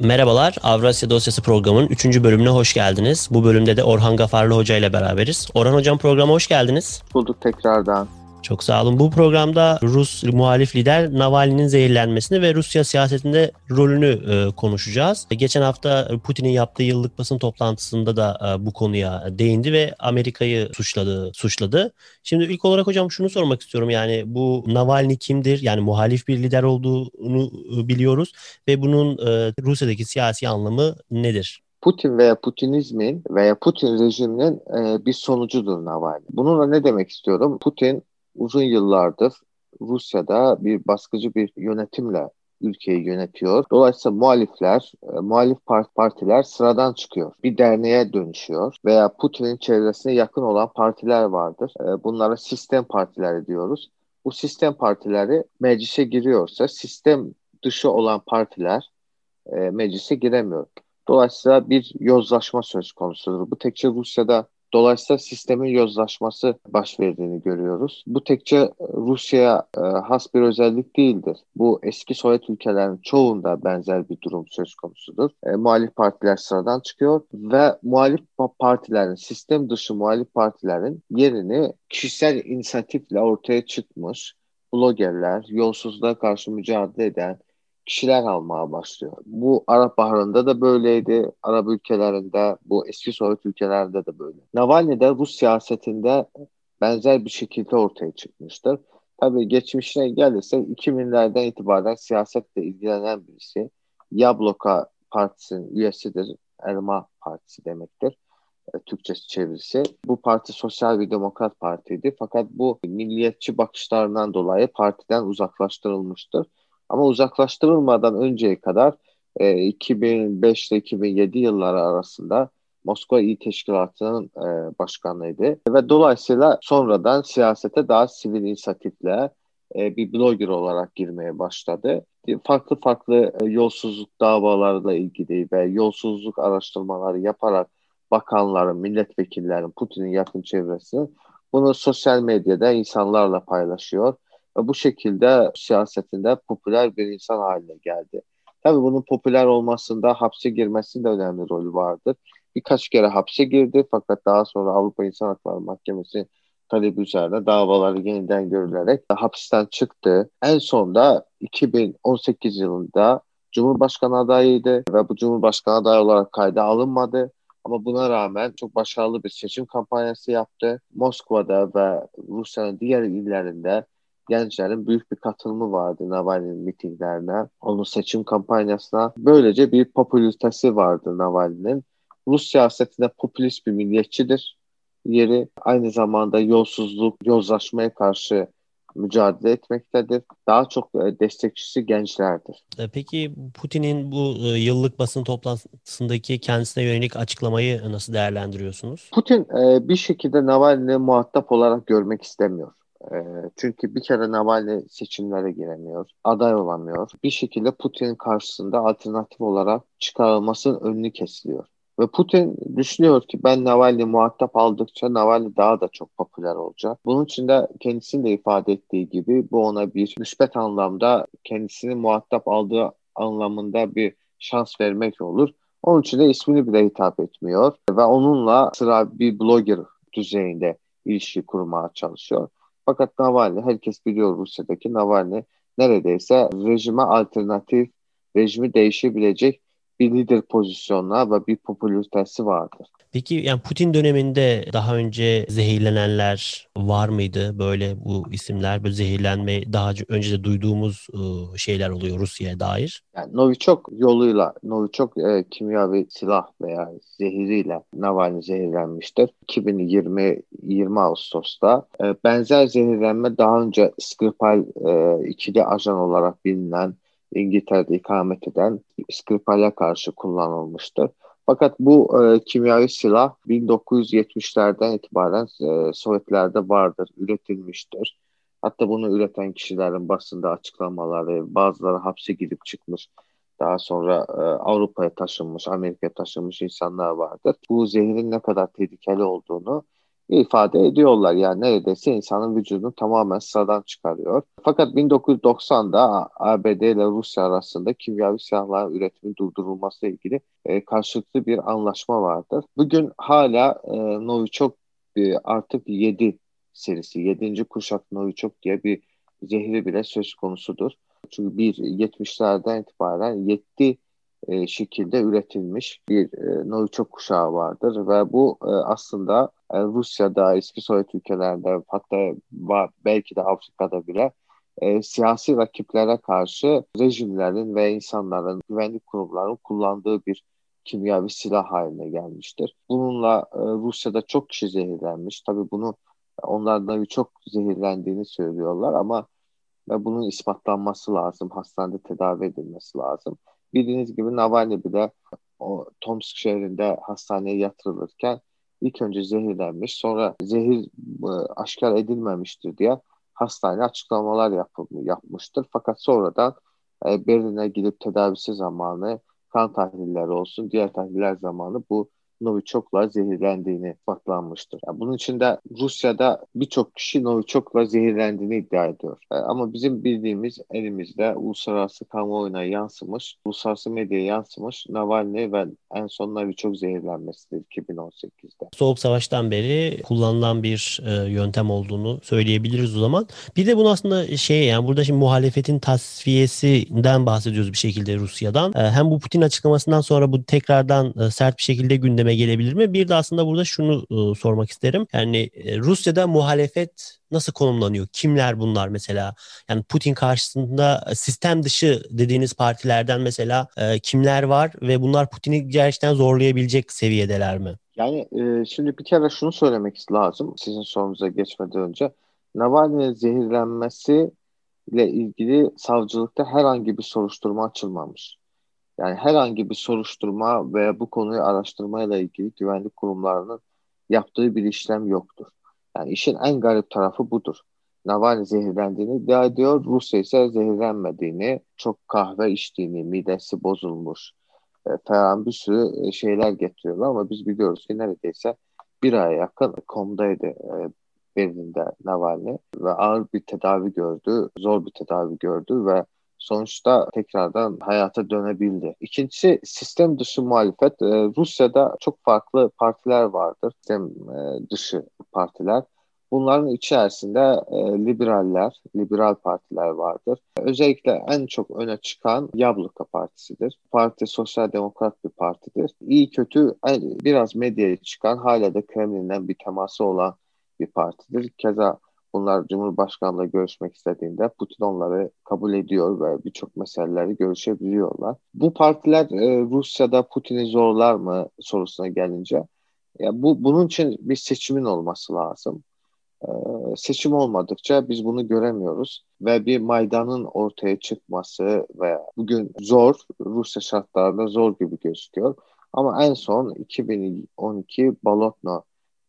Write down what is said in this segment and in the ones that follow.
Merhabalar, Avrasya Dosyası programının 3. bölümüne hoş geldiniz. Bu bölümde de Orhan Gafarlı Hoca ile beraberiz. Orhan Hocam programa hoş geldiniz. Bulduk tekrardan. Çok sağ olun. Bu programda Rus muhalif lider Navalny'nin zehirlenmesini ve Rusya siyasetinde rolünü e, konuşacağız. Geçen hafta Putin'in yaptığı yıllık basın toplantısında da e, bu konuya değindi ve Amerika'yı suçladı. suçladı. Şimdi ilk olarak hocam şunu sormak istiyorum. Yani bu Navalny kimdir? Yani muhalif bir lider olduğunu e, biliyoruz ve bunun e, Rusya'daki siyasi anlamı nedir? Putin veya Putinizmin veya Putin rejiminin e, bir sonucudur Navalny. Bununla ne demek istiyorum? Putin uzun yıllardır Rusya'da bir baskıcı bir yönetimle ülkeyi yönetiyor. Dolayısıyla muhalifler, e, muhalif part partiler sıradan çıkıyor. Bir derneğe dönüşüyor veya Putin'in çevresine yakın olan partiler vardır. E, bunlara sistem partileri diyoruz. Bu sistem partileri meclise giriyorsa sistem dışı olan partiler e, meclise giremiyor. Dolayısıyla bir yozlaşma söz konusudur. Bu tekçe Rusya'da Dolayısıyla sistemin yozlaşması baş verdiğini görüyoruz. Bu tekçe Rusya'ya e, has bir özellik değildir. Bu eski Sovyet ülkelerin çoğunda benzer bir durum söz konusudur. E, muhalif partiler sıradan çıkıyor ve muhalif partilerin, sistem dışı muhalif partilerin yerini kişisel inisiyatifle ortaya çıkmış blogerler, yolsuzluğa karşı mücadele eden kişiler almaya başlıyor. Bu Arap Baharı'nda da böyleydi. Arap ülkelerinde, bu eski Sovyet ülkelerinde de böyle. Navalny de Rus siyasetinde benzer bir şekilde ortaya çıkmıştır. Tabii geçmişine gelirse 2000'lerden itibaren siyasetle ilgilenen birisi. Yabloka Partisi'nin üyesidir. Elma Partisi demektir. E, Türkçesi çevirisi. Bu parti sosyal bir demokrat partiydi. Fakat bu milliyetçi bakışlarından dolayı partiden uzaklaştırılmıştır. Ama uzaklaştırılmadan önceye kadar e, 2005 ile 2007 yılları arasında Moskova İl Teşkilatı'nın e, başkanıydı. Ve dolayısıyla sonradan siyasete daha sivil inisiyatifle e, bir blogger olarak girmeye başladı. Farklı farklı e, yolsuzluk davalarıyla ilgili ve yolsuzluk araştırmaları yaparak bakanların, milletvekillerin, Putin'in yakın çevresi bunu sosyal medyada insanlarla paylaşıyor ve bu şekilde siyasetinde popüler bir insan haline geldi. Tabii bunun popüler olmasında hapse girmesinde önemli rolü vardır. Birkaç kere hapse girdi fakat daha sonra Avrupa İnsan Hakları Mahkemesi talebi üzerine davaları yeniden görülerek hapisten çıktı. En son da 2018 yılında Cumhurbaşkanı adayıydı ve bu Cumhurbaşkanı adayı olarak kayda alınmadı. Ama buna rağmen çok başarılı bir seçim kampanyası yaptı. Moskova'da ve Rusya'nın diğer illerinde gençlerin büyük bir katılımı vardı Navalny'nin mitinglerine, onun seçim kampanyasına. Böylece bir popülitesi vardı Navalny'nin. Rus siyasetinde popülist bir milliyetçidir. Yeri aynı zamanda yolsuzluk, yozlaşmaya karşı mücadele etmektedir. Daha çok e, destekçisi gençlerdir. E, peki Putin'in bu e, yıllık basın toplantısındaki kendisine yönelik açıklamayı nasıl değerlendiriyorsunuz? Putin bir şekilde Navalny'i muhatap olarak görmek istemiyor. Ee, çünkü bir kere Navalny seçimlere giremiyor, aday olamıyor. Bir şekilde Putin'in karşısında alternatif olarak çıkarılmasının önünü kesiliyor. Ve Putin düşünüyor ki ben Navalny muhatap aldıkça Navalny daha da çok popüler olacak. Bunun için de kendisinin de ifade ettiği gibi bu ona bir müspet anlamda kendisini muhatap aldığı anlamında bir şans vermek olur. Onun için de ismini bile hitap etmiyor ve onunla sıra bir blogger düzeyinde ilişki kurmaya çalışıyor. Fakat Navalny, herkes biliyor Rusya'daki Navalny neredeyse rejime alternatif, rejimi değişebilecek bir lider pozisyonuna ve bir popülaritesi vardır. Peki yani Putin döneminde daha önce zehirlenenler var mıydı? Böyle bu isimler böyle zehirlenme daha önce de duyduğumuz ıı, şeyler oluyor Rusya'ya dair. Yani Novichok yoluyla, Novichok e, kimyavi silah veya zehiriyle Navalny zehirlenmiştir. 2020 20 Ağustos'ta e, benzer zehirlenme daha önce Skripal e, ikili ajan olarak bilinen İngiltere'de ikamet eden Skripal'e karşı kullanılmıştır. Fakat bu e, kimyavi silah 1970'lerden itibaren e, Sovyetlerde vardır, üretilmiştir. Hatta bunu üreten kişilerin basında açıklamaları, bazıları hapse gidip çıkmış, daha sonra e, Avrupa'ya taşınmış, Amerika'ya taşınmış insanlar vardır. Bu zehrin ne kadar tehlikeli olduğunu ifade ediyorlar. Yani neredeyse insanın vücudunu tamamen sıradan çıkarıyor. Fakat 1990'da ABD ile Rusya arasında kimyavi silahların üretimi durdurulması ile ilgili e, karşılıklı bir anlaşma vardır. Bugün hala e, Novichok e, artık 7 serisi, 7. kuşak Novichok diye bir zehri bile söz konusudur. Çünkü bir 70'lerden itibaren 7 e, şekilde üretilmiş bir e, Novichok kuşağı vardır ve bu e, aslında e, Rusya'da, eski Sovyet ülkelerde hatta belki de Afrika'da bile e, siyasi rakiplere karşı rejimlerin ve insanların, güvenlik kurumlarının kullandığı bir kimyavi silah haline gelmiştir. Bununla e, Rusya'da çok kişi zehirlenmiş. Tabii bunu onlardan çok zehirlendiğini söylüyorlar ama ve bunun ispatlanması lazım. Hastanede tedavi edilmesi lazım. Bildiğiniz gibi Navalny bile o Tomsk şehrinde hastaneye yatırılırken ilk önce zehirlenmiş sonra zehir e, aşkar edilmemiştir diye hastane açıklamalar yap, yapmıştır. Fakat sonradan e, Berlin'e gidip tedavisi zamanı kan tahlilleri olsun diğer tahliller zamanı bu Novichok'la zehirlendiğini patlanmıştır. Yani bunun için de Rusya'da birçok kişi Novichok'la zehirlendiğini iddia ediyor. E, ama bizim bildiğimiz elimizde uluslararası kamuoyuna yansımış, uluslararası medyaya yansımış Navalny ve en son Novichok zehirlenmesidir 2018'de. Soğuk Savaş'tan beri kullanılan bir e, yöntem olduğunu söyleyebiliriz o zaman. Bir de bunu aslında şey yani burada şimdi muhalefetin tasfiyesinden bahsediyoruz bir şekilde Rusya'dan. E, hem bu Putin açıklamasından sonra bu tekrardan e, sert bir şekilde gündeme gündeme gelebilir mi? Bir de aslında burada şunu e, sormak isterim. Yani e, Rusya'da muhalefet nasıl konumlanıyor? Kimler bunlar mesela? Yani Putin karşısında sistem dışı dediğiniz partilerden mesela e, kimler var ve bunlar Putin'i gerçekten zorlayabilecek seviyedeler mi? Yani e, şimdi bir kere şunu söylemek lazım sizin sorunuza geçmeden önce. Navalny'nin zehirlenmesi ile ilgili savcılıkta herhangi bir soruşturma açılmamış. Yani herhangi bir soruşturma veya bu konuyu araştırmayla ilgili güvenlik kurumlarının yaptığı bir işlem yoktur. Yani işin en garip tarafı budur. Navalny zehirlendiğini iddia ediyor. Rusya ise zehirlenmediğini, çok kahve içtiğini, midesi bozulmuş e, falan bir sürü e, şeyler getiriyorlar ama biz biliyoruz ki neredeyse bir aya yakın komdaydı e, Berlin'de Navalny ve ağır bir tedavi gördü, zor bir tedavi gördü ve sonuçta tekrardan hayata dönebildi. İkincisi sistem dışı muhalefet. Ee, Rusya'da çok farklı partiler vardır. Sistem e, dışı partiler. Bunların içerisinde e, liberaller, liberal partiler vardır. Özellikle en çok öne çıkan Yabluka Partisi'dir. Parti sosyal demokrat bir partidir. İyi kötü biraz medyaya çıkan hala da Kremlin'den bir teması olan bir partidir. Keza Bunlar Cumhurbaşkanı'yla görüşmek istediğinde Putin onları kabul ediyor ve birçok meseleleri görüşebiliyorlar. Bu partiler e, Rusya'da Putin'i zorlar mı sorusuna gelince ya bu bunun için bir seçimin olması lazım. Ee, seçim olmadıkça biz bunu göremiyoruz ve bir Maydan'ın ortaya çıkması ve bugün zor, Rusya şartlarında zor gibi gözüküyor. Ama en son 2012 Balotno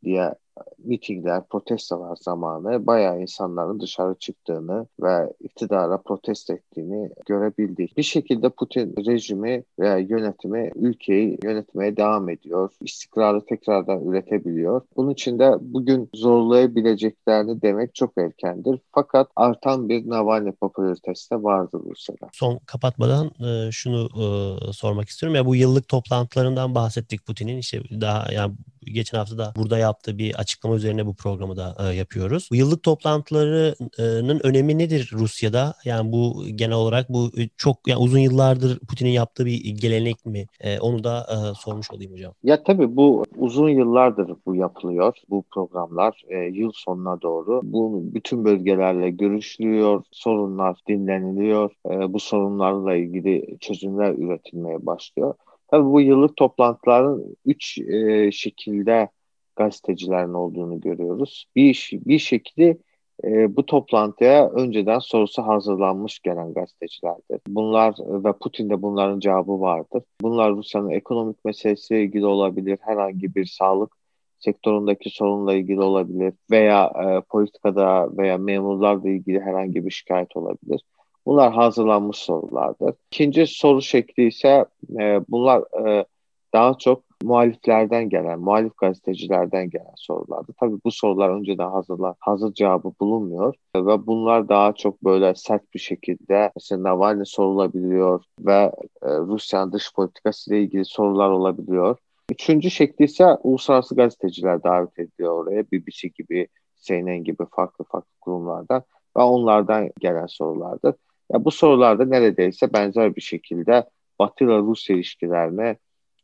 diye mitingler, protestolar zamanı bayağı insanların dışarı çıktığını ve iktidara protesto ettiğini görebildik. Bir şekilde Putin rejimi veya yönetimi ülkeyi yönetmeye devam ediyor. İstikrarı tekrardan üretebiliyor. Bunun için de bugün zorlayabileceklerini demek çok erkendir. Fakat artan bir Navalny popülaritesi de vardır Rusya'da. Son kapatmadan e, şunu e, sormak istiyorum. Ya bu yıllık toplantılarından bahsettik Putin'in. İşte daha yani geçen hafta da burada yaptığı bir açıklama üzerine bu programı da e, yapıyoruz. Bu yıllık toplantılarının önemi nedir Rusya'da? Yani bu genel olarak bu çok yani uzun yıllardır Putin'in yaptığı bir gelenek mi? E, onu da e, sormuş olayım hocam. Ya tabii bu uzun yıllardır bu yapılıyor. Bu programlar e, yıl sonuna doğru bu bütün bölgelerle görüşülüyor, sorunlar dinleniliyor. E, bu sorunlarla ilgili çözümler üretilmeye başlıyor. Tabii bu yıllık toplantıların üç e, şekilde gazetecilerin olduğunu görüyoruz. Bir, bir şekilde e, bu toplantıya önceden sorusu hazırlanmış gelen gazetecilerdir. Bunlar ve Putin'de bunların cevabı vardır. Bunlar Rusya'nın ekonomik meselesiyle ilgili olabilir, herhangi bir sağlık sektöründeki sorunla ilgili olabilir veya e, politikada veya memurlarla ilgili herhangi bir şikayet olabilir. Bunlar hazırlanmış sorulardır. İkinci soru şekli ise e, bunlar e, daha çok muhaliflerden gelen, muhalif gazetecilerden gelen sorulardı. Tabii bu sorular önceden hazırlar, hazır cevabı bulunmuyor ve bunlar daha çok böyle sert bir şekilde mesela Navalny sorulabiliyor ve e, Rusya'nın dış politikası ile ilgili sorular olabiliyor. Üçüncü şekli ise uluslararası gazeteciler davet ediliyor oraya. BBC gibi, CNN gibi farklı farklı kurumlardan ve onlardan gelen sorulardır. Ya bu sorularda neredeyse benzer bir şekilde Batı ile Rusya ilişkilerine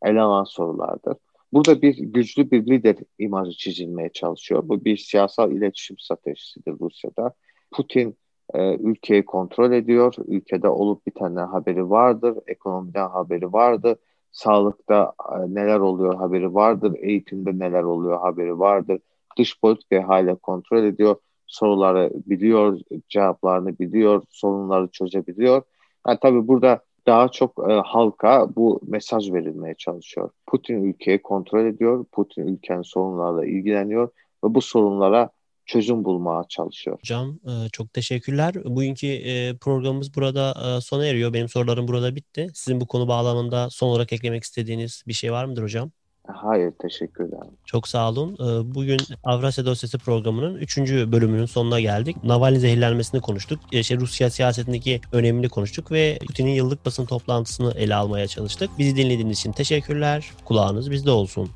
ele alan sorulardır. Burada bir güçlü bir lider imajı çizilmeye çalışıyor. Bu bir siyasal iletişim stratejisidir Rusya'da. Putin e, ülkeyi kontrol ediyor. Ülkede olup bir tane haberi vardır. Ekonomiden haberi vardır. Sağlıkta e, neler oluyor haberi vardır. Eğitimde neler oluyor haberi vardır. Dış politikayı hala kontrol ediyor. Soruları biliyor, cevaplarını biliyor, sorunları çözebiliyor. Yani tabii burada daha çok e, halka bu mesaj verilmeye çalışıyor. Putin ülkeyi kontrol ediyor, Putin ülkenin sorunlarla ilgileniyor ve bu sorunlara çözüm bulmaya çalışıyor. Hocam e, çok teşekkürler. Bugünkü e, programımız burada e, sona eriyor. Benim sorularım burada bitti. Sizin bu konu bağlamında son olarak eklemek istediğiniz bir şey var mıdır hocam? Hayır, teşekkür ederim. Çok sağ olun. Bugün Avrasya Dosyası programının 3. bölümünün sonuna geldik. Navalny zehirlenmesini konuştuk. İşte Rusya siyasetindeki önemini konuştuk ve Putin'in yıllık basın toplantısını ele almaya çalıştık. Bizi dinlediğiniz için teşekkürler. Kulağınız bizde olsun.